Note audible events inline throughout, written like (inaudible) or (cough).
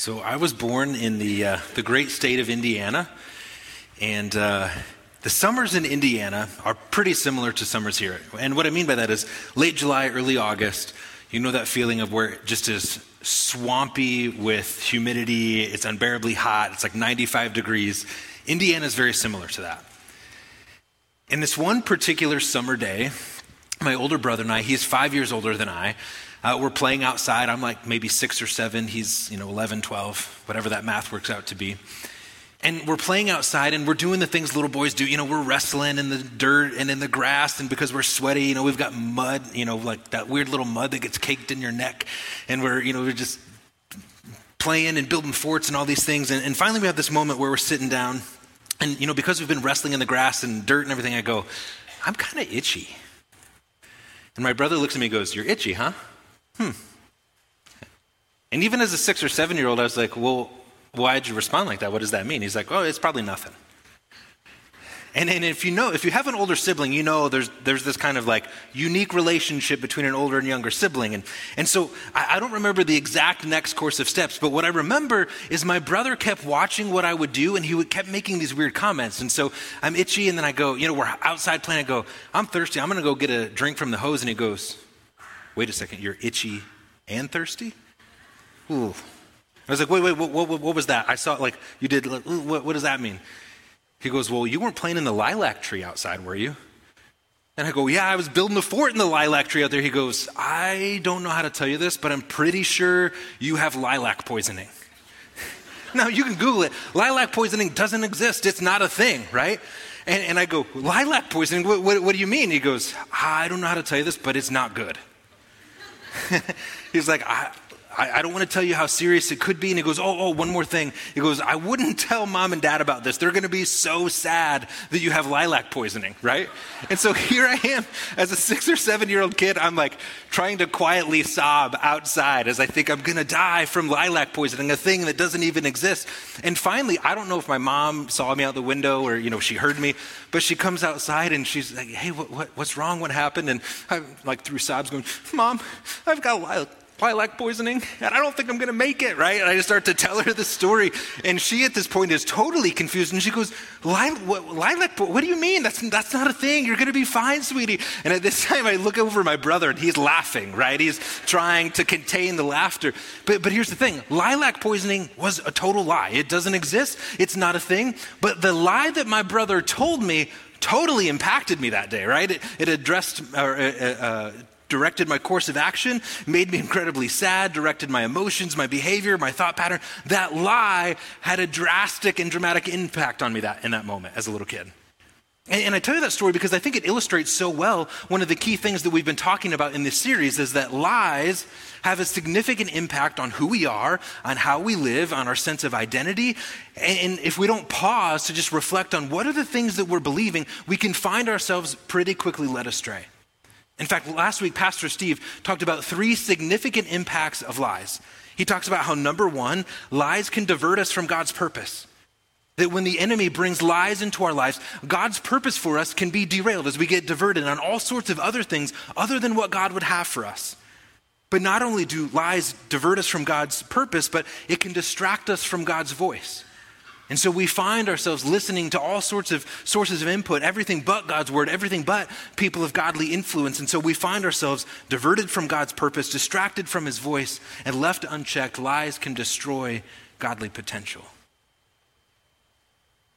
So I was born in the, uh, the great state of Indiana, and uh, the summers in Indiana are pretty similar to summers here. And what I mean by that is late July, early August, you know that feeling of where it just is swampy with humidity, it's unbearably hot, it's like 95 degrees. Indiana is very similar to that. In this one particular summer day, my older brother and I, he's five years older than I, uh, we're playing outside. I'm like maybe six or seven. He's, you know, 11, 12, whatever that math works out to be. And we're playing outside and we're doing the things little boys do. You know, we're wrestling in the dirt and in the grass. And because we're sweaty, you know, we've got mud, you know, like that weird little mud that gets caked in your neck. And we're, you know, we're just playing and building forts and all these things. And, and finally, we have this moment where we're sitting down. And, you know, because we've been wrestling in the grass and dirt and everything, I go, I'm kind of itchy. And my brother looks at me and goes, You're itchy, huh? Hmm. And even as a six or seven year old, I was like, well, why'd you respond like that? What does that mean? He's like, oh, it's probably nothing. And, and if you know, if you have an older sibling, you know there's, there's this kind of like unique relationship between an older and younger sibling. And, and so I, I don't remember the exact next course of steps, but what I remember is my brother kept watching what I would do and he would, kept making these weird comments. And so I'm itchy and then I go, you know, we're outside playing. I go, I'm thirsty. I'm going to go get a drink from the hose. And he goes, wait a second, you're itchy and thirsty? Ooh. I was like, wait, wait, what, what, what was that? I saw, like, you did, like, what, what does that mean? He goes, well, you weren't playing in the lilac tree outside, were you? And I go, yeah, I was building a fort in the lilac tree out there. He goes, I don't know how to tell you this, but I'm pretty sure you have lilac poisoning. (laughs) now, you can Google it. Lilac poisoning doesn't exist. It's not a thing, right? And, and I go, lilac poisoning? What, what, what do you mean? He goes, I don't know how to tell you this, but it's not good. (laughs) He's like, I, I, I, don't want to tell you how serious it could be. And he goes, Oh, oh, one more thing. He goes, I wouldn't (laughs) tell mom and dad about this. They're going to be so sad that you have lilac poisoning, right? And so (laughs) here I am as a six or seven year old kid. I'm like trying to quietly sob outside as I think I'm going to die from lilac poisoning, a thing that doesn't even exist. And finally, I don't know if my mom saw me out the window or, you know, she heard me, but she comes outside and she's like, Hey, what, what, what's wrong? What happened? And I'm like through sobs going, Mom, I've got lilac lilac poisoning, and I don't think I'm going to make it, right? And I just start to tell her the story, and she at this point is totally confused, and she goes, lilac, what, do you mean? That's, that's not a thing. You're going to be fine, sweetie. And at this (laughs) time, I look over my brother, and he's laughing, right? He's trying to contain the laughter. But, but here's the thing lilac poisoning was a total lie. It doesn't exist, it's not a thing. But the lie that my brother told me totally impacted me that day, right? It, it addressed, uh, uh, directed my course of action, made me incredibly sad, directed my emotions, my behavior, my thought pattern. That lie had a drastic and dramatic impact on me that, in that moment as a little kid. And, and I tell you that story because I think it illustrates so well one of the key things that we've been talking about in this series is that lies have a significant impact on who we are, on how we live, on our sense of identity. And if we don't pause to just reflect on what are the things that we're believing, we can find ourselves pretty quickly led astray. In fact, last week, Pastor Steve talked about three significant impacts of lies. He talks about how, number one, lies can divert us from God's purpose. That when the enemy brings lies into our lives, God's purpose for us can be derailed as we get diverted on all sorts of other things other than what God would have for us. But not only do lies divert us from God's purpose, but it can distract us from God's voice. And so we find ourselves listening to all sorts of sources of input, everything but God's word, everything but people of godly influence. And so we find ourselves diverted from God's purpose, distracted from his voice, and left unchecked. Lies can destroy godly potential.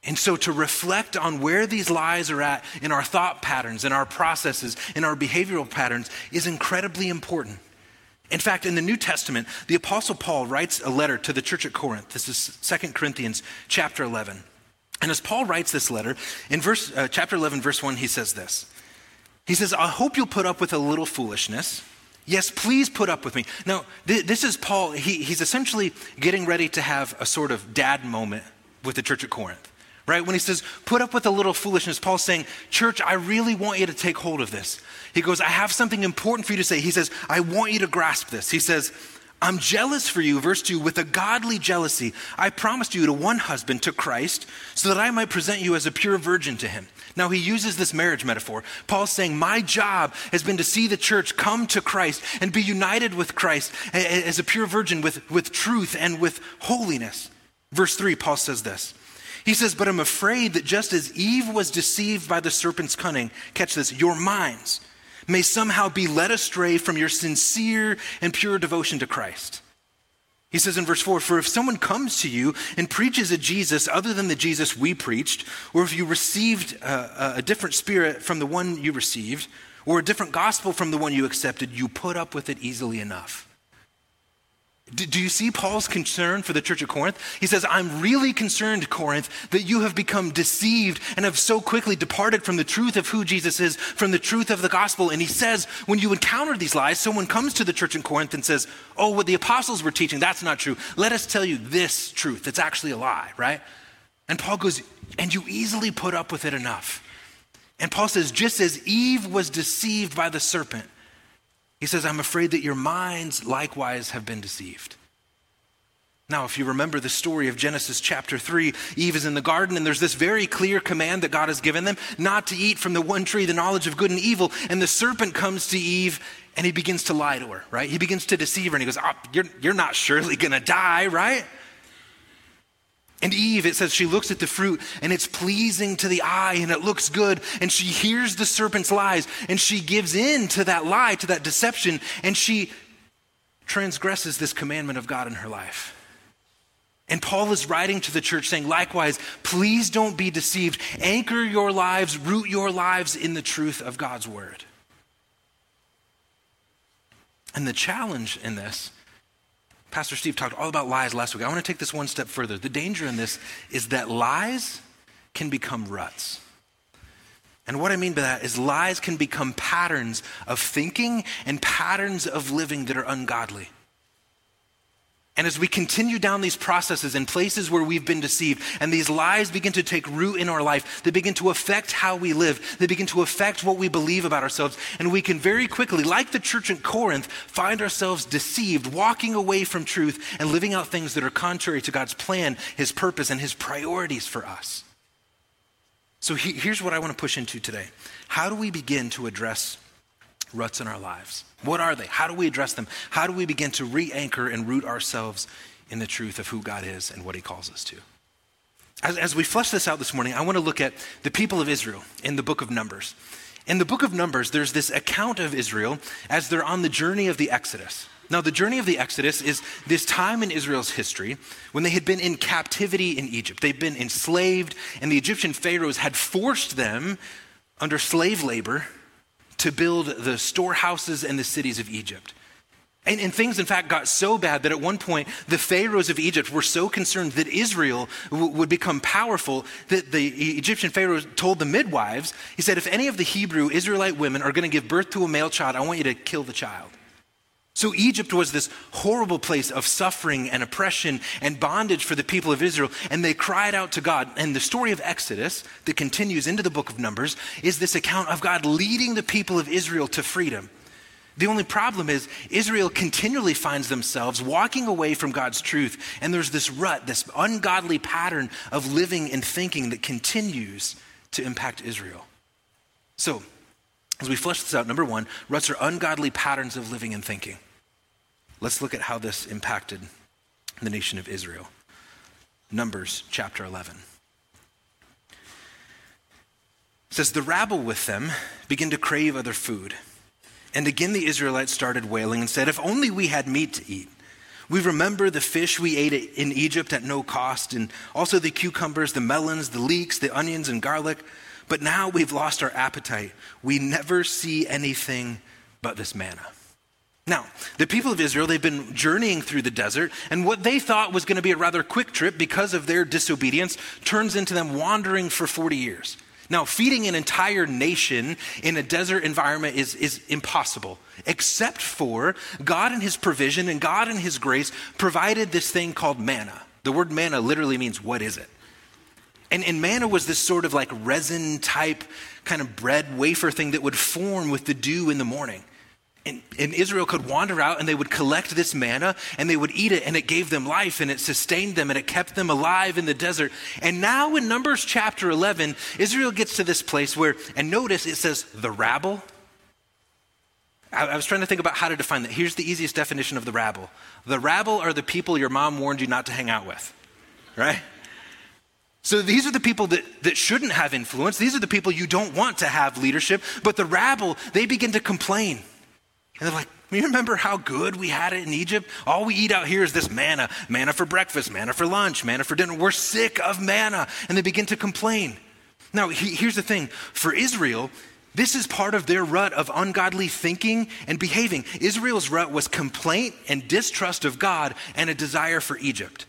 And so to reflect on where these lies are at in our thought patterns, in our processes, in our behavioral patterns is incredibly important. In fact, in the New Testament, the Apostle Paul writes a letter to the church at Corinth. This is 2 Corinthians chapter 11. And as Paul writes this letter, in verse, uh, chapter 11, verse 1, he says this. He says, I hope you'll put up with a little foolishness. Yes, please put up with me. Now, th- this is Paul. He, he's essentially getting ready to have a sort of dad moment with the church at Corinth right? When he says, put up with a little foolishness, Paul's saying, Church, I really want you to take hold of this. He goes, I have something important for you to say. He says, I want you to grasp this. He says, I'm jealous for you, verse 2, with a godly jealousy. I promised you to one husband, to Christ, so that I might present you as a pure virgin to him. Now, he uses this marriage metaphor. Paul's saying, My job has been to see the church come to Christ and be united with Christ as a pure virgin with, with truth and with holiness. Verse 3, Paul says this. He says, But I'm afraid that just as Eve was deceived by the serpent's cunning, catch this, your minds may somehow be led astray from your sincere and pure devotion to Christ. He says in verse 4 For if someone comes to you and preaches a Jesus other than the Jesus we preached, or if you received a, a, different spirit from the one you received, or a different gospel from the one you accepted, you put up with it easily enough. Do you see Paul's concern for the church of Corinth? He says, I'm really concerned, Corinth, that you have become deceived and have so quickly departed from the truth of who Jesus is, from the truth of the gospel. And he says, when you encounter these lies, someone comes to the church in Corinth and says, Oh, what the apostles were teaching, that's not true. Let us tell you this truth. It's actually a lie, right? And Paul goes, And you easily put up with it enough. And Paul says, just as Eve was deceived by the serpent, he says, I'm afraid that your minds likewise have been deceived. Now, if you remember the story of Genesis chapter 3, Eve is in the garden, and there's this very clear command that God has given them not to eat from the one tree, the knowledge of good and evil. And the serpent comes to Eve and he begins to lie to her, right? He begins to deceive her and he goes, oh, you're, you're not surely going to die, right? And Eve, it says she looks at the fruit and it's pleasing to the eye and it looks good. And she hears the serpent's lies and she gives in to that lie, to that deception, and she transgresses this commandment of God in her life. And Paul is writing to the church saying, likewise, please don't be deceived. Anchor your lives, root your lives in the truth of God's word. And the challenge in this Pastor Steve talked all about lies last week. I want to take this one step further. The danger in this is that lies can become ruts. And what I mean by that is lies can become patterns of thinking and patterns of living that are ungodly. And as we continue down these processes in places where we've been deceived, and these lies begin to take root in our life, they begin to affect how we live, they begin to affect what we believe about ourselves, and we can very quickly, like the church in Corinth, find ourselves deceived, walking away from truth, and living out things that are contrary to God's plan, His purpose, and His priorities for us. So he, here's what I want to push into today How do we begin to address ruts in our lives? What are they? How do we address them? How do we begin to re anchor and root ourselves in the truth of who God is and what He calls us to? As, as, we flesh this out this morning, I want to look at the people of Israel in the book of Numbers. In the book of Numbers, there's this account of Israel as they're on the journey of the Exodus. Now, the journey of the Exodus is this time in Israel's history when they had been in captivity in Egypt. They'd been enslaved, and the Egyptian pharaohs had forced them under slave labor to build the storehouses and the cities of Egypt. And, and, things, in fact, got so bad that at one point the pharaohs of Egypt were so concerned that Israel w- would become powerful that the Egyptian pharaoh told the midwives, he said, if any of the Hebrew Israelite women are going to give birth to a male child, I want you to kill the child. So Egypt was this horrible place of suffering and oppression and bondage for the people of Israel, and they cried out to God. And the story of Exodus that continues into the book of Numbers is this account of God leading the people of Israel to freedom. The only problem is Israel continually finds themselves walking away from God's truth, and there's this rut, this ungodly pattern of living and thinking that continues to impact Israel. So, as we flesh this out, number one, ruts are ungodly patterns of living and thinking. Let's look at how this impacted the nation of Israel. Numbers chapter 11. It says, The rabble with them began to crave other food. And again the Israelites started wailing and said, If only we had meat to eat. We remember the fish we ate in Egypt at no cost, and also the cucumbers, the melons, the leeks, the onions, and garlic. But now we've lost our appetite. We never see anything but this manna. Now, the people of Israel, they've been journeying through the desert, and what they thought was going to be a rather quick trip because of their disobedience turns into them wandering for 40 years. Now, feeding an entire nation in a desert environment is, is impossible, except for God and His provision and God and His grace provided this thing called manna. The word manna literally means, what is it? And, and manna was this sort of like resin type kind of bread wafer thing that would form with the dew in the morning. And, and, Israel could wander out and they would collect this manna and they would eat it and it gave them life and it sustained them and it kept them alive in the desert. And now in Numbers chapter 11, Israel gets to this place where, and notice it says the rabble. I, I was trying to think about how to define that. Here's the easiest definition of the rabble the rabble are the people your mom warned you not to hang out with, right? So these are the people that, that shouldn't have influence. These are the people you don't want to have leadership. But the rabble, they begin to complain. And they're like, you remember how good we had it in Egypt? All we eat out here is this manna manna for breakfast, manna for lunch, manna for dinner. We're sick of manna. And they begin to complain. Now, he, here's the thing for Israel, this is part of their rut of ungodly thinking and behaving. Israel's rut was complaint and distrust of God and a desire for Egypt.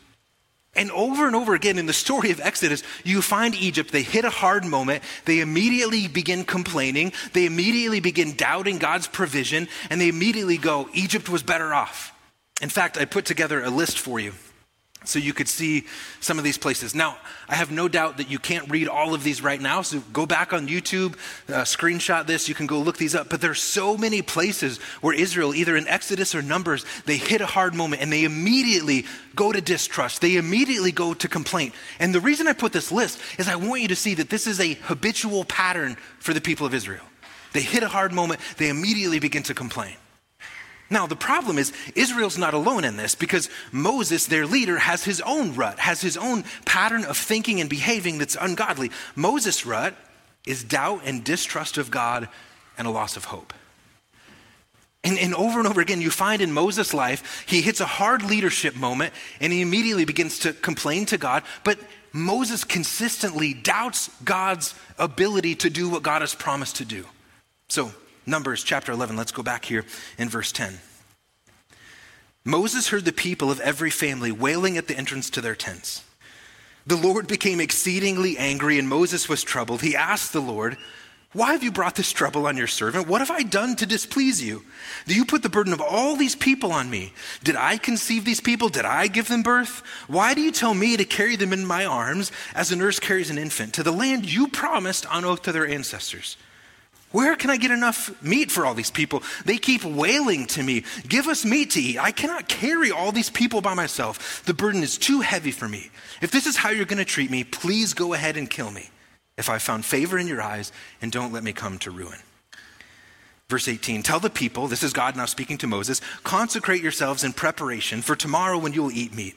And over and over again in the story of Exodus, you find Egypt, they hit a hard moment, they immediately begin complaining, they immediately begin doubting God's provision, and they immediately go, Egypt was better off. In fact, I put together a list for you so you could see some of these places. Now, I have no doubt that you can't read all of these right now, so go back on YouTube, uh, screenshot this, you can go look these up. But there's so many places where Israel, either in Exodus or Numbers, they hit a hard moment and they immediately go to distrust. They immediately go to complaint. And the reason I put this list is I want you to see that this is a habitual pattern for the people of Israel. They hit a hard moment, they immediately begin to complain. Now, the problem is, Israel's not alone in this because Moses, their leader, has his own rut, has his own pattern of thinking and behaving that's ungodly. Moses' rut is doubt and distrust of God and a loss of hope. And, and, over and over again, you find in Moses' life, he hits a hard leadership moment and he immediately begins to complain to God. But Moses consistently doubts God's ability to do what God has promised to do. So, Numbers chapter 11. Let's go back here in verse 10. Moses heard the people of every family wailing at the entrance to their tents. The Lord became exceedingly angry, and Moses was troubled. He asked the Lord, Why have you brought this trouble on your servant? What have I done to displease you? Do you put the burden of all these people on me? Did I conceive these people? Did I give them birth? Why do you tell me to carry them in my arms as a nurse carries an infant to the land you promised on oath to their ancestors? Where can I get enough meat for all these people? They keep wailing to me, Give us meat to eat. I cannot carry all these people by myself. The burden is too heavy for me. If this is how you're going to treat me, please go ahead and kill me. If I found favor in your eyes, and don't let me come to ruin. Verse 18 Tell the people, this is God now speaking to Moses, consecrate yourselves in preparation for tomorrow when you will eat meat.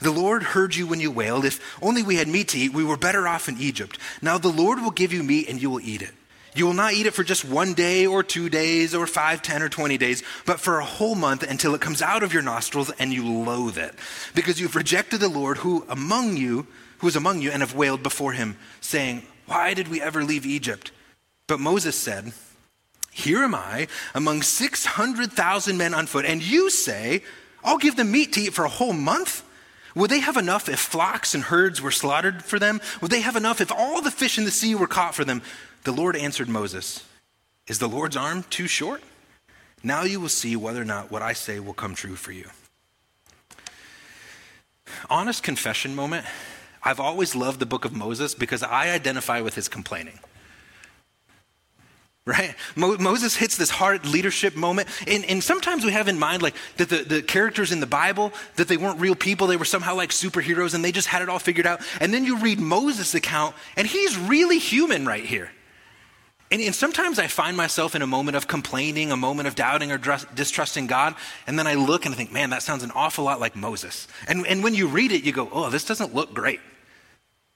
The Lord heard you when you wailed. If only we had meat to eat, we were better off in Egypt. Now the Lord will give you meat and you will eat it. You will not eat it for just one day or two days or five, ten, or 20 days, but for a whole month until it comes out of your nostrils and you loathe it. Because you've rejected the Lord who among you, who is among you, and have wailed before him, saying, Why did we ever leave Egypt? But Moses said, Here am I among 600,000 men on foot, and you say, I'll give them meat to eat for a whole month? Would they have enough if flocks and herds were slaughtered for them? Would they have enough if all the fish in the sea were caught for them? The Lord answered Moses, Is the Lord's arm too short? Now you will see whether or not what I say will come true for you. Honest confession moment. I've always loved the book of Moses because I identify with his complaining right? Mo- Moses hits this hard leadership moment. And, and sometimes we have in mind like that the, the characters in the Bible, that they weren't real people. They were somehow like superheroes and they just had it all figured out. And then you read Moses' account and he's really human right here. And, and, sometimes I find myself in a moment of complaining, a moment of doubting or distrusting God, and then I look and I think, man, that sounds an awful lot like Moses. And, and when you read it, you go, oh, this doesn't look great.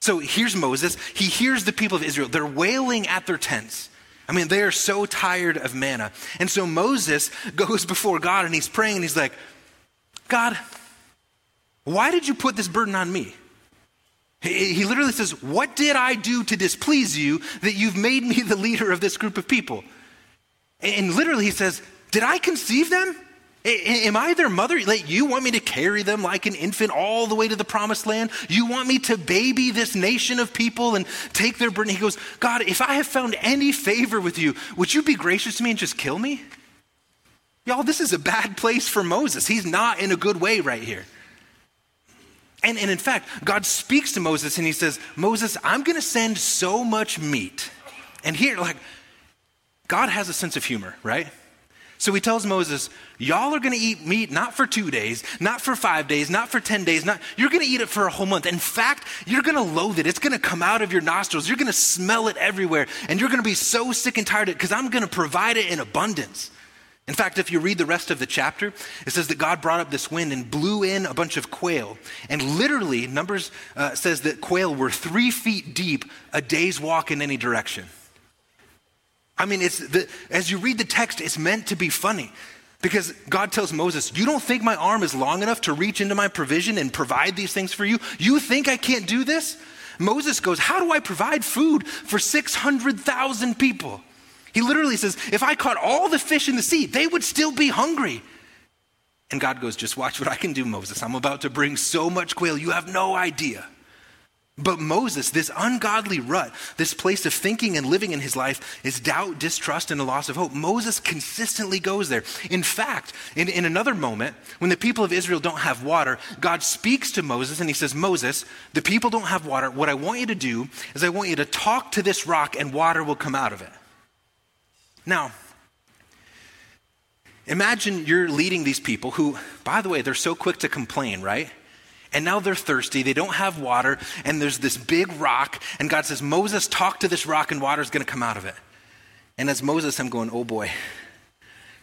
So here's Moses. He hears the people of Israel. They're wailing at their tents. I mean, they are so tired of manna. And so Moses (laughs) goes before God and he's praying and he's like, God, why did you put this burden on me? He, literally says, What did I do to displease you that you've made me the leader of this group of people? And literally, he says, Did I conceive them? Am I their mother? Like, you want me to carry them like an infant all the way to the promised land? You want me to baby this nation of people and take their burden? He goes, God, if I have found any favor with you, would you be gracious to me and just kill me? Y'all, this is a bad place for Moses. He's not in a good way right here. And, and in fact, God speaks to Moses and he says, Moses, I'm going to send so much meat. And here, like, God has a sense of humor, right? So he tells Moses, Y'all are going to eat meat not for two days, not for five days, not for 10 days. Not, you're going to eat it for a whole month. In fact, you're going to loathe it. It's going to come out of your nostrils. You're going to smell it everywhere. And you're going to be so sick and tired of it because I'm going to provide it in abundance. In fact, if you read the rest of the chapter, it says that God brought up this wind and blew in a bunch of quail. And literally, Numbers uh, says that quail were three feet deep, a day's walk in any direction. I mean, it's the, as you read the text, it's meant to be funny. Because God tells Moses, You don't think my arm is long enough to reach into my provision and provide these things for you? You think I can't do this? Moses goes, How do I provide food for 600,000 people? He literally says, If I caught all the fish in the sea, they would still be hungry. And God goes, Just watch what I can do, Moses. I'm about to bring so much quail, you have no idea. But Moses, this ungodly rut, this place of thinking and living in his life is doubt, distrust, and a loss of hope. Moses consistently goes there. In fact, in, in another moment, when the people of Israel don't have water, God speaks to Moses and he says, Moses, the people don't have water. What I want you to do is I want you to talk to this rock and water will come out of it. Now, imagine you're leading these people who, by the way, they're so quick to complain, right? and now they're thirsty. They don't have water, and there's this big rock. And God says, Moses, talk to this rock, and water's to come out of it. And as Moses, I'm going, oh boy,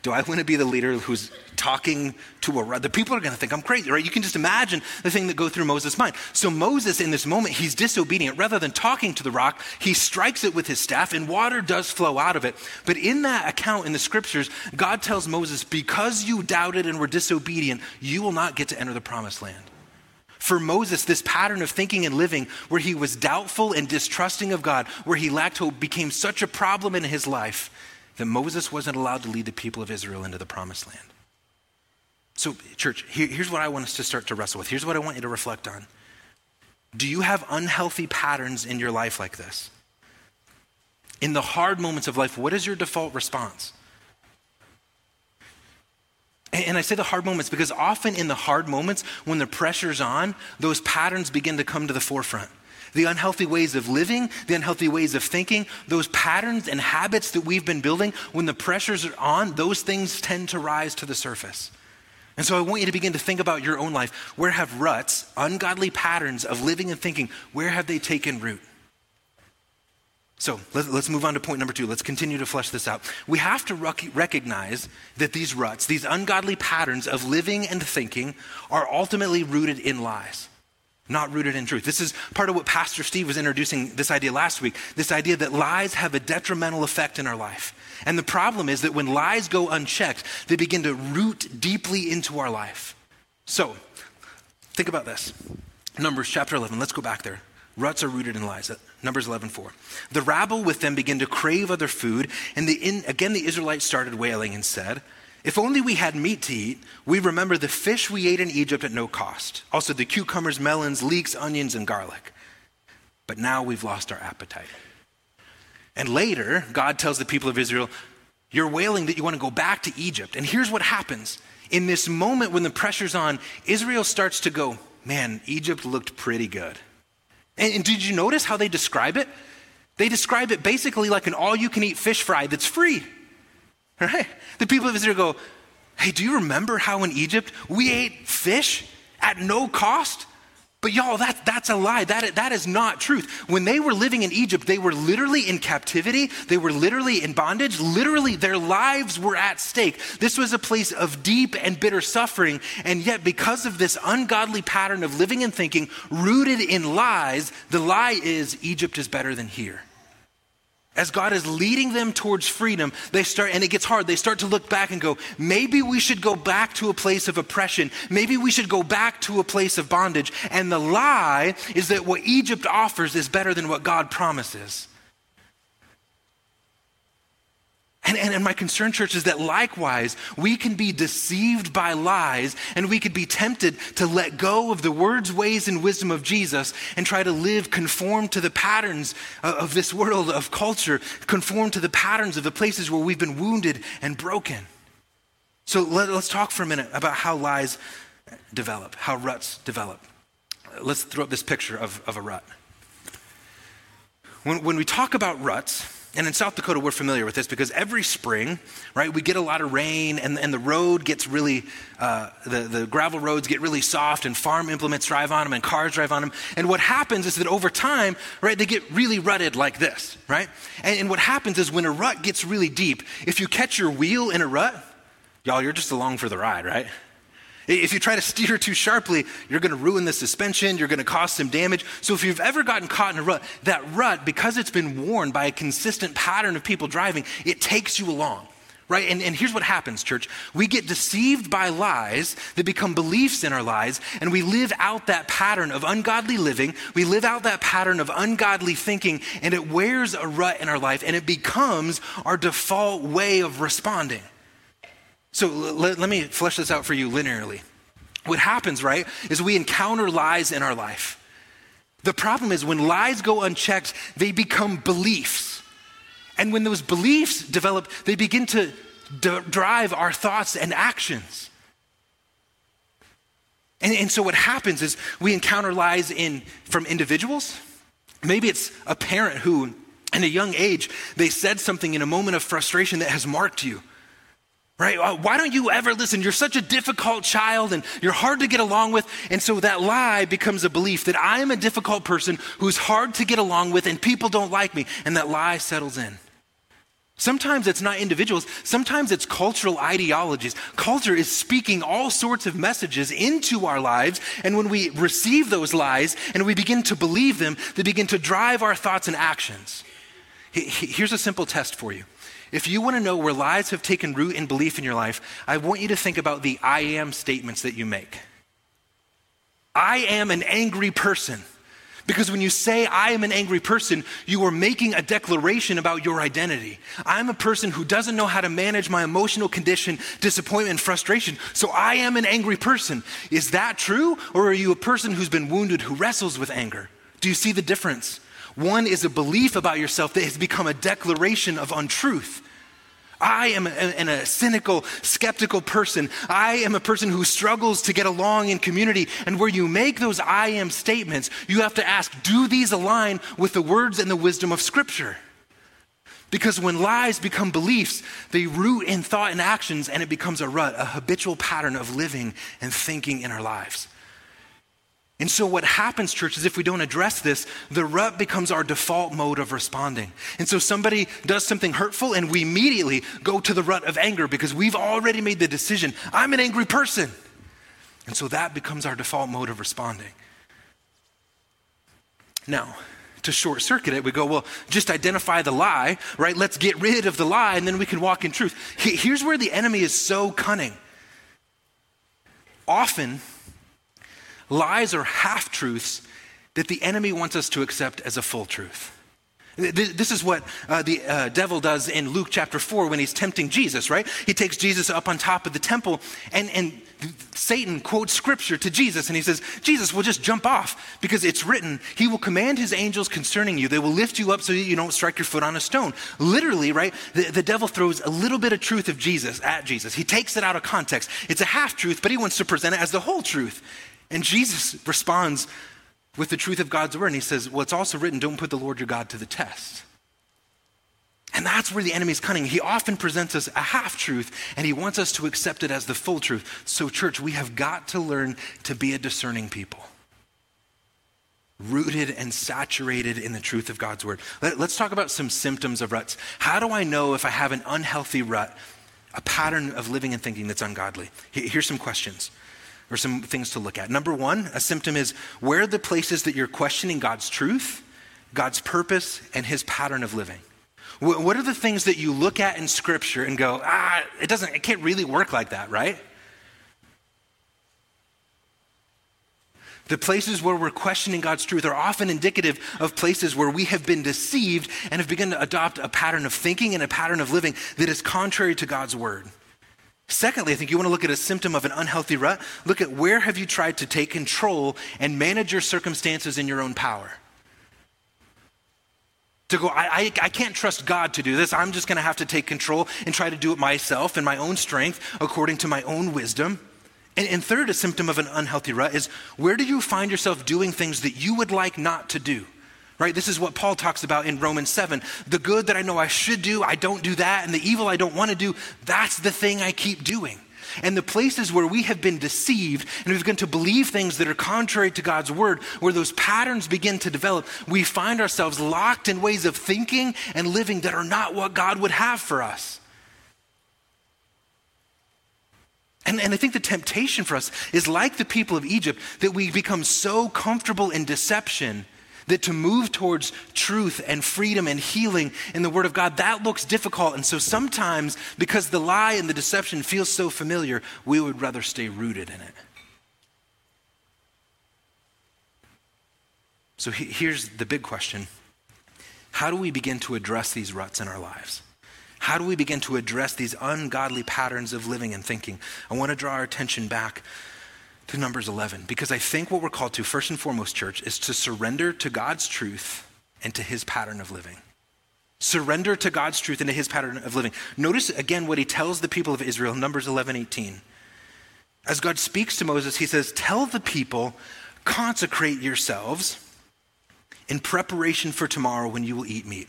do I want to be the leader who's talking to a rock? The people are going to think I'm crazy, right? You can just imagine the thing that go through Moses' mind. So Moses, in this moment, he's disobedient. Rather than talking to the rock, he strikes it with his staff, and water does flow out of it. But in that account in the scriptures, God tells Moses, because you doubted and were disobedient, you will not get to enter the promised land. For Moses, this pattern of thinking and living where he was doubtful and distrusting of God, where he lacked hope, became such a problem in his life that Moses wasn't allowed to lead the people of Israel into the promised land. So, church, here, here's what I want us to start to wrestle with. Here's what I want you to reflect on. Do you have unhealthy patterns in your life like this? In the hard moments of life, what is your default response? And I say the hard moments because often in the hard moments, when the pressure's on, those patterns begin to come to the forefront. The unhealthy ways of living, the unhealthy ways of thinking, those patterns and habits that we've been building, when the pressures are on, those things tend to rise to the surface. And so I want you to begin to think about your own life. Where have ruts, ungodly patterns of living and thinking, where have they taken root? So let's move on to point number two. Let's continue to flesh this out. We have to recognize that these ruts, these ungodly patterns of living and thinking, are ultimately rooted in lies, not rooted in truth. This is part of what Pastor Steve was introducing this idea last week this idea that lies have a detrimental effect in our life. And the problem is that when lies go unchecked, they begin to root deeply into our life. So think about this Numbers chapter 11. Let's go back there. Ruts are rooted in lies. Numbers 11:4. The rabble with them began to crave other food, and the in, again the Israelites started wailing and said, "If only we had meat to eat. We remember the fish we ate in Egypt at no cost. Also the cucumbers, melons, leeks, onions, and garlic. But now we've lost our appetite." And later, God tells the people of Israel, "You're wailing that you want to go back to Egypt." And here's what happens. In this moment when the pressure's on, Israel starts to go, "Man, Egypt looked pretty good." And, and did you notice how they describe it? They describe it basically like an all you can eat fish fry that's free. Right? The people of Israel go, Hey, do you remember how in Egypt we ate fish at no cost? But y'all, that, that's a lie. That, that is not truth. When they were living in Egypt, they were literally in captivity. They were literally in bondage. Literally, their lives were at stake. This was a place of deep and bitter suffering. And yet, because of this ungodly pattern of living and thinking rooted in lies, the lie is Egypt is better than here. As God is leading them towards freedom, they start, and it gets hard, they start to look back and go, maybe we should go back to a place of oppression. Maybe we should go back to a place of bondage. And the lie is that what Egypt offers is better than what God promises. And, and, and, my concern, church, is that likewise, we can be deceived by lies and we could be tempted to let go of the words, ways, and wisdom of Jesus and try to live conform to the patterns of, of this world, of culture, conform to the patterns of the places where we've been wounded and broken. So let, let's talk for a minute about how lies develop, how ruts develop. Let's throw up this picture of, of a rut. When, when we talk about ruts, And in South Dakota, we're familiar with this because every spring, right, we get a lot of rain and, and the road gets really, uh, the, the gravel roads get really soft and farm implements drive on them and cars drive on them. And what happens is that over time, right, they get really rutted like this, right? And, and what happens is when a rut gets really deep, if you catch your wheel in a rut, y'all, you're just along for the ride, right? If you try to steer too sharply, you're going to ruin the suspension, you're going to cause some damage. So, if you've ever gotten caught in a rut, that rut, because it's been worn by a consistent pattern of people driving, it takes you along. Right? And, and here's what happens, church. We get deceived by lies that become beliefs in our lives, and we live out that pattern of ungodly living. We live out that pattern of ungodly thinking, and it wears a rut in our life, and it becomes our default way of responding. So let, let me flesh this out for you linearly. What happens, right, is we encounter lies in our life. The problem is when lies go unchecked, they become beliefs. And when those beliefs develop, they begin to d- drive our thoughts and actions. And, and so what happens is we encounter lies in from individuals. Maybe it's a parent who, in a young age, they said something in a moment of frustration that has marked you right? Why don't you ever listen? You're such a difficult child and you're hard to get along with. And so that lie becomes a belief that I am a difficult person who's hard to get along with and people don't like me. And that lie settles in. Sometimes it's not individuals, sometimes it's cultural ideologies. Culture is speaking all sorts of messages into our lives, and when we receive those lies and we begin to believe them, they begin to drive our thoughts and actions. Here's a simple test for you. If you want to know where lies have taken root in belief in your life, I want you to think about the I am statements that you make. I am an angry person. Because when you say, I am an angry person, you are making a declaration about your identity. I'm a person who doesn't know how to manage my emotional condition, disappointment, and frustration. So I am an angry person. Is that true? Or are you a person who's been wounded who wrestles with anger? Do you see the difference? One is a belief about yourself that has become a declaration of untruth. I am a, a, cynical, skeptical person. I am a person who struggles to get along in community. And where you make those I am statements, you have to ask do these align with the words and the wisdom of Scripture? Because when lies become beliefs, they root in thought and actions, and it becomes a rut, a habitual pattern of living and thinking in our lives. And so, what happens, church, is if we don't address this, the rut becomes our default mode of responding. And so, somebody does something hurtful, and we immediately go to the rut of anger because we've already made the decision I'm an angry person. And so, that becomes our default mode of responding. Now, to short circuit it, we go, well, just identify the lie, right? Let's get rid of the lie, and then we can walk in truth. Here's where the enemy is so cunning. Often, Lies are half truths that the enemy wants us to accept as a full truth. This is what uh, the uh, devil does in Luke chapter 4 when he's tempting Jesus, right? He takes Jesus up on top of the temple, and, and Satan quotes scripture to Jesus, and he says, Jesus will just jump off because it's written, He will command His angels concerning you. They will lift you up so that you don't strike your foot on a stone. Literally, right? The, the devil throws a little bit of truth of Jesus at Jesus. He takes it out of context. It's a half truth, but he wants to present it as the whole truth. And Jesus responds with the truth of God's word. And he says, Well, it's also written, don't put the Lord your God to the test. And that's where the enemy's cunning. He often presents us a half truth and he wants us to accept it as the full truth. So, church, we have got to learn to be a discerning people, rooted and saturated in the truth of God's word. Let, us talk about some symptoms of ruts. How do I know if I have an unhealthy rut, a pattern of living and thinking that's ungodly? Here's some questions or some things to look at. Number one, a symptom is where are the places that you're questioning God's truth, God's purpose, and his pattern of living? What are the things that you look at in Scripture and go, ah, it doesn't, it can't really work like that, right? The places where we're questioning God's truth are often indicative of places where we have been deceived and have begun to adopt a pattern of thinking and a pattern of living that is contrary to God's word. Secondly, I think you want to look at a symptom of an unhealthy rut. Look at where have you tried to take control and manage your circumstances in your own power. To go, I, I, I can't trust God to do this. I'm just going to have to take control and try to do it myself in my own strength, according to my own wisdom. And, and third, a symptom of an unhealthy rut is where do you find yourself doing things that you would like not to do? Right? This is what Paul talks about in Romans 7. The good that I know I should do, I don't do that. And the evil I don't want to do, that's the thing I keep doing. And the places where we have been deceived and we've begun to believe things that are contrary to God's word, where those patterns begin to develop, we find ourselves locked in ways of thinking and living that are not what God would have for us. And, and I think the temptation for us is like the people of Egypt, that we become so comfortable in deception that to move towards truth and freedom and healing in the Word of God, that looks difficult. And so sometimes, because the lie and the deception feels so familiar, we would rather stay rooted in it. So he, here's the big question How do we begin to address these ruts in our lives? How do we begin to address these ungodly patterns of living and thinking? I want to draw our attention back to Numbers 11 because I think what we're called to, first and foremost, church, is to surrender to God's truth and to his pattern of living. Surrender to God's truth and to his pattern of living. Notice again what he tells the people of Israel, Numbers 11 18. As God speaks to Moses, he says, Tell the people, consecrate yourselves in preparation for tomorrow when you will eat meat.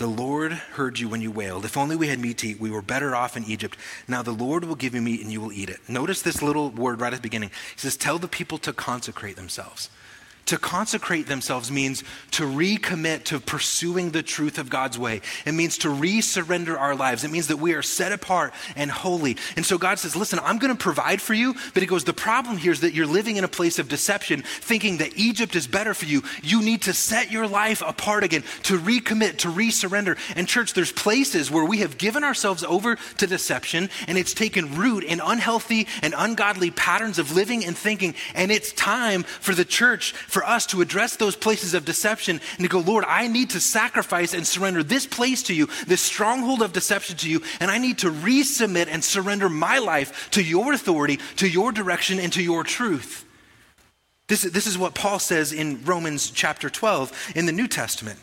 The Lord heard you when you wailed. If only we had meat to eat, we were better off in Egypt. Now the Lord will give you meat and you will eat it. Notice this little word right at the beginning. He says, Tell the people to consecrate themselves. To consecrate themselves means to recommit to pursuing the truth of God's way. It means to resurrender our lives. It means that we are set apart and holy. And so God says, Listen, I'm going to provide for you. But He goes, The problem here is that you're living in a place of deception, thinking that Egypt is better for you. You need to set your life apart again, to recommit, to resurrender. And, church, there's places where we have given ourselves over to deception and it's taken root in unhealthy and ungodly patterns of living and thinking. And it's time for the church, for us to address those places of deception and to go, Lord, I need to sacrifice and surrender this place to you, this stronghold of deception to you, and I need to resubmit and surrender my life to your authority, to your direction, and to your truth. This, this is what Paul says in Romans chapter 12 in the New Testament.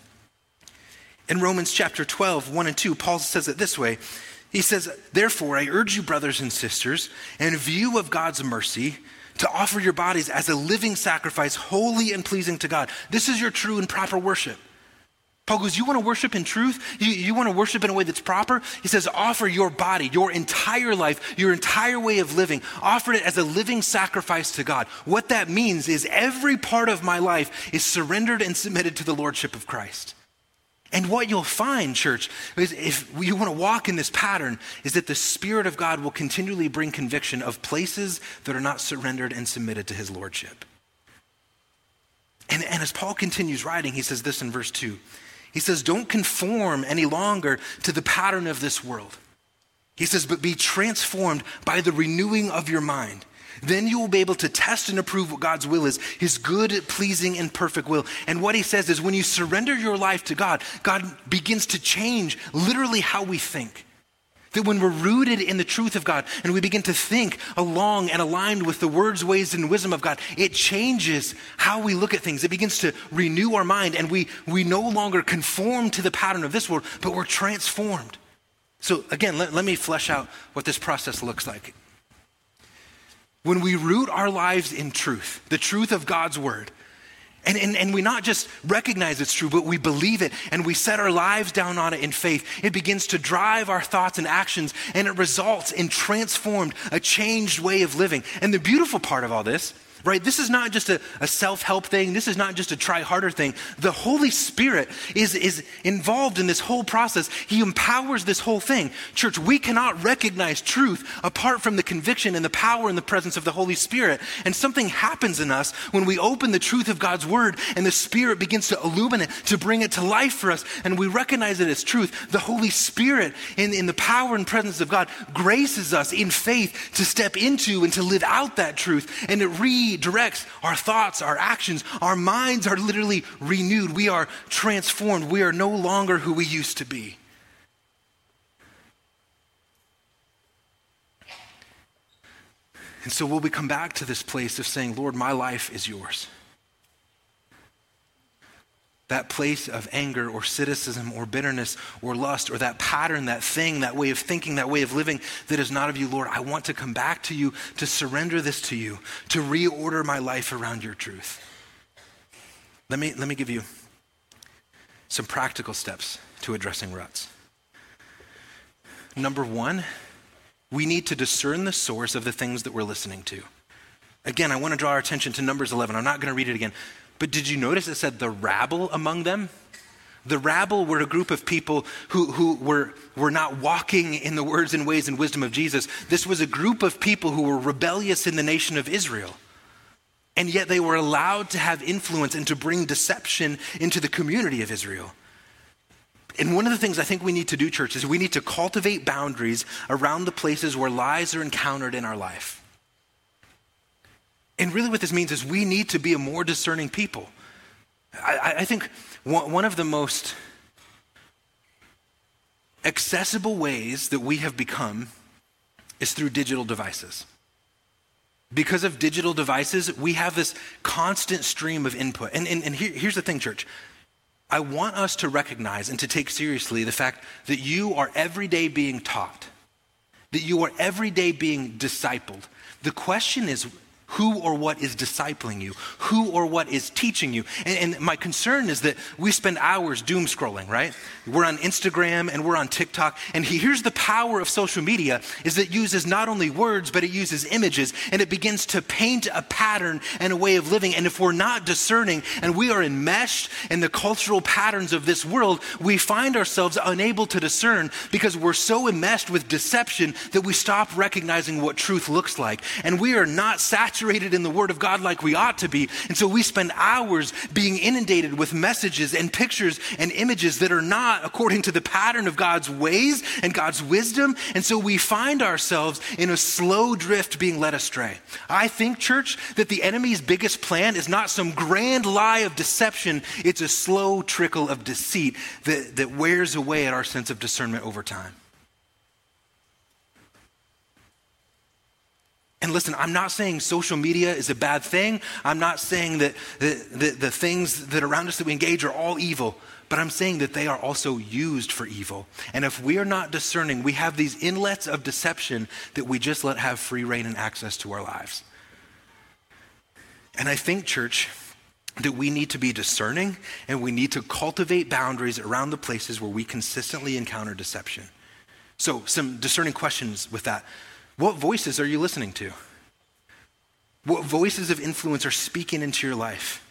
In Romans chapter 12, 1 and 2, Paul says it this way. He says, Therefore, I urge you, brothers and sisters, in view of God's mercy, to offer your bodies as a living sacrifice, holy and pleasing to God. This is your true and proper worship. Paul goes, You want to worship in truth? You, you want to worship in a way that's proper? He says, Offer your body, your entire life, your entire way of living, offer it as a living sacrifice to God. What that means is every part of my life is surrendered and submitted to the Lordship of Christ. And what you'll find, church, is if you want to walk in this pattern, is that the Spirit of God will continually bring conviction of places that are not surrendered and submitted to His Lordship. And, and as Paul continues writing, he says this in verse 2. He says, Don't conform any longer to the pattern of this world. He says, But be transformed by the renewing of your mind then you will be able to test and approve what God's will is, his good, pleasing, and perfect will. And what he says is when you surrender your life to God, God begins to change literally how we think. That when we're rooted in the truth of God and we begin to think along and aligned with the words, ways, and wisdom of God, it changes how we look at things. It begins to renew our mind and we, we no longer conform to the pattern of this world, but we're transformed. So, again, let, let me flesh out what this process looks like. When we root our lives in truth, the truth of God's word, and, and, and we not just recognize it's true, but we believe it and we set our lives down on it in faith. It begins to drive our thoughts and actions and it results in transformed, a changed way of living. And the beautiful part of all this right? This is not just a, a self help thing. This is not just a try harder thing. The Holy Spirit is, is involved in this whole process. He empowers this whole thing. Church, we cannot recognize truth apart from the conviction and the power and the presence of the Holy Spirit. And something happens in us when we open the truth of God's word and the Spirit begins to illuminate, to bring it to life for us, and we recognize it as truth. The Holy Spirit, in, in the power and presence of God, graces us in faith to step into and to live out that truth. And it re directs our thoughts, our actions. Our minds are literally renewed. We are transformed. We are no longer who we used to be. And so will we come back to this place of saying, Lord, my life is yours? That place of anger or cynicism or bitterness or lust or that pattern, that thing, that way of thinking, that way of living that is not of you, Lord, I want to come back to you, to surrender this to you, to reorder my life around your truth. Let me, let me give you some practical steps to addressing ruts. Number one, we need to discern the source of the things that we're listening to. Again, I want to draw our attention to Numbers 11. I'm not going to read it again. But did you notice it said the rabble among them? The rabble were a group of people who, who were, were not walking in the words and ways and wisdom of Jesus. This was a group of people who were rebellious in the nation of Israel. And yet they were allowed to have influence and to bring deception into the community of Israel. And one of the things I think we need to do, church, is we need to cultivate boundaries around the places where lies are encountered in our life. And really, what this means is we need to be a more discerning people. I, I think one of the most accessible ways that we have become is through digital devices. Because of digital devices, we have this constant stream of input. And, and, and here, here's the thing, church. I want us to recognize and to take seriously the fact that you are every day being taught, that you are every day being discipled. The question is, who or what is discipling you, who or what is teaching you. And, and, my concern is that we spend hours doom scrolling, right? We're on Instagram and we're on TikTok. And here's the power of social media is it uses not only words, but it uses images and it begins to paint a pattern and a way of living. And if we're not discerning and we are enmeshed in the cultural patterns of this world, we find ourselves unable to discern because we're so enmeshed with deception that we stop recognizing what truth looks like. And we are not saturated saturated in the Word of God like we ought to be. And so we spend hours being inundated with messages and pictures and images that are not according to the pattern of God's ways and God's wisdom. And so we find ourselves in a slow drift being led astray. I think, church, that the enemy's biggest plan is not some grand lie of deception, it's a slow trickle of deceit that, that wears away at our sense of discernment over time. And listen, I'm not saying social media is a bad thing. I'm not saying that the, the, the, things that around us that we engage are all evil, but I'm saying that they are also used for evil. And if we are not discerning, we have these inlets of deception that we just let have free rein and access to our lives. And I think, church, that we need to be discerning and we need to cultivate boundaries around the places where we consistently encounter deception. So, some discerning questions with that. What voices are you listening to? What voices of influence are speaking into your life?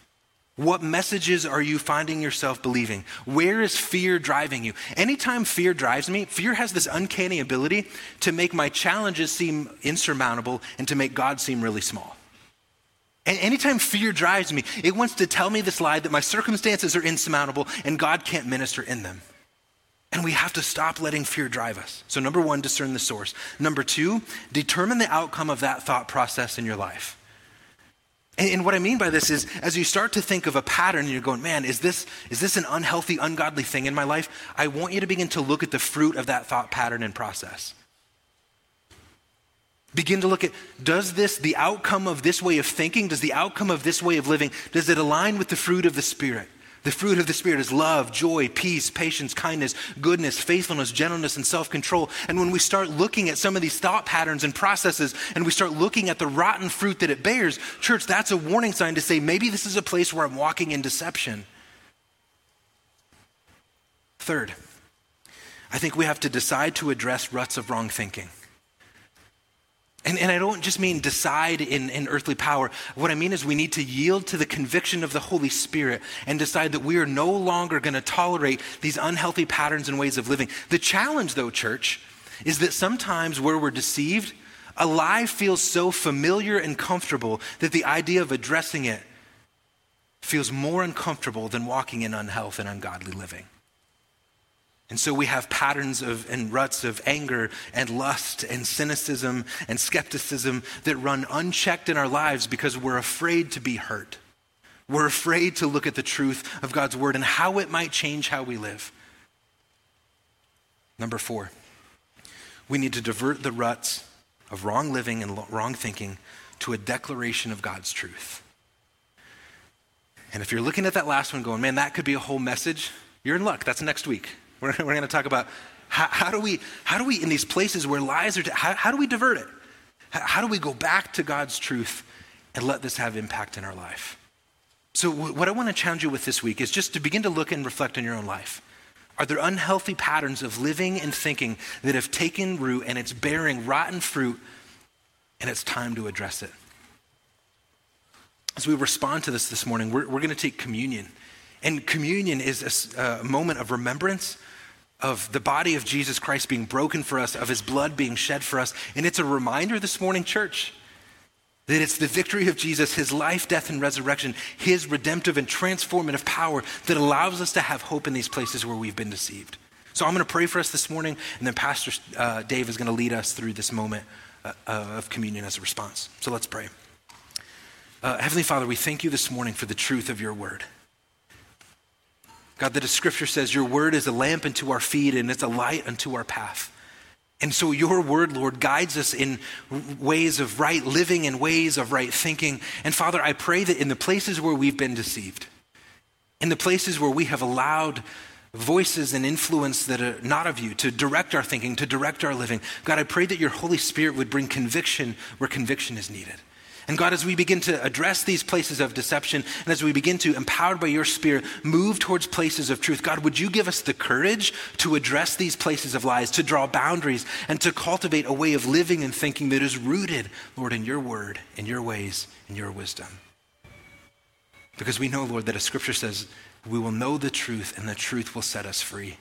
What messages are you finding yourself believing? Where is fear driving you? Anytime fear drives me, fear has this uncanny ability to make my challenges seem insurmountable and to make God seem really small. And anytime fear drives me, it wants to tell me this lie that my circumstances are insurmountable and God can't minister in them. And we have to stop letting fear drive us. So, number one, discern the source. Number two, determine the outcome of that thought process in your life. And, and, what I mean by this is, as you start to think of a pattern and you're going, man, is this, is this an unhealthy, ungodly thing in my life? I want you to begin to look at the fruit of that thought pattern and process. Begin to look at does this, the outcome of this way of thinking, does the outcome of this way of living, does it align with the fruit of the Spirit? The fruit of the Spirit is love, joy, peace, patience, kindness, goodness, faithfulness, gentleness, and self control. And when we start looking at some of these thought patterns and processes and we start looking at the rotten fruit that it bears, church, that's a warning sign to say maybe this is a place where I'm walking in deception. Third, I think we have to decide to address ruts of wrong thinking. And, and I don't just mean decide in, in earthly power. What I mean is we need to yield to the conviction of the Holy Spirit and decide that we are no longer going to tolerate these unhealthy patterns and ways of living. The challenge, though, church, is that sometimes where we're deceived, a lie feels so familiar and comfortable that the idea of addressing it feels more uncomfortable than walking in unhealth and ungodly living. And so we have patterns of and ruts of anger and lust and cynicism and skepticism that run unchecked in our lives because we're afraid to be hurt. We're afraid to look at the truth of God's word and how it might change how we live. Number four, we need to divert the ruts of wrong living and wrong thinking to a declaration of God's truth. And if you're looking at that last one going, man, that could be a whole message, you're in luck. That's next week. We're, we're going to talk about how, how, do we, how do we, in these places where lies are, how, how do we divert it? How, how do we go back to God's truth and let this have impact in our life? So, what I want to challenge you with this week is just to begin to look and reflect on your own life. Are there unhealthy patterns of living and thinking that have taken root and it's bearing rotten fruit and it's time to address it? As we respond to this this morning, we're, we're going to take communion. And communion is a, a moment of remembrance of the body of Jesus Christ being broken for us, of his blood being shed for us. And it's a reminder this morning, church, that it's the victory of Jesus, his life, death, and resurrection, his redemptive and transformative power that allows us to have hope in these places where we've been deceived. So I'm going to pray for us this morning, and then Pastor uh, Dave is going to lead us through this moment uh, uh, of communion as a response. So let's pray. Uh, Heavenly Father, we thank you this morning for the truth of your word. God, that the scripture says your word is a lamp unto our feet and it's a light unto our path. And so your word, Lord, guides us in ways of right living and ways of right thinking. And Father, I pray that in the places where we've been deceived, in the places where we have allowed voices and influence that are not of you to direct our thinking, to direct our living, God, I pray that your Holy Spirit would bring conviction where conviction is needed. And God, as we begin to address these places of deception, and as we begin to, empowered by your Spirit, move towards places of truth, God, would you give us the courage to address these places of lies, to draw boundaries, and to cultivate a way of living and thinking that is rooted, Lord, in your word, in your ways, in your wisdom. Because we know, Lord, that as Scripture says, we will know the truth, and the truth will set us free.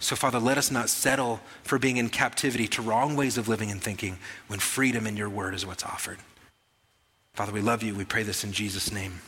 So, Father, let us not settle for being in captivity to wrong ways of living and thinking when freedom in your word is what's offered. Father, we love you. We pray this in Jesus' name.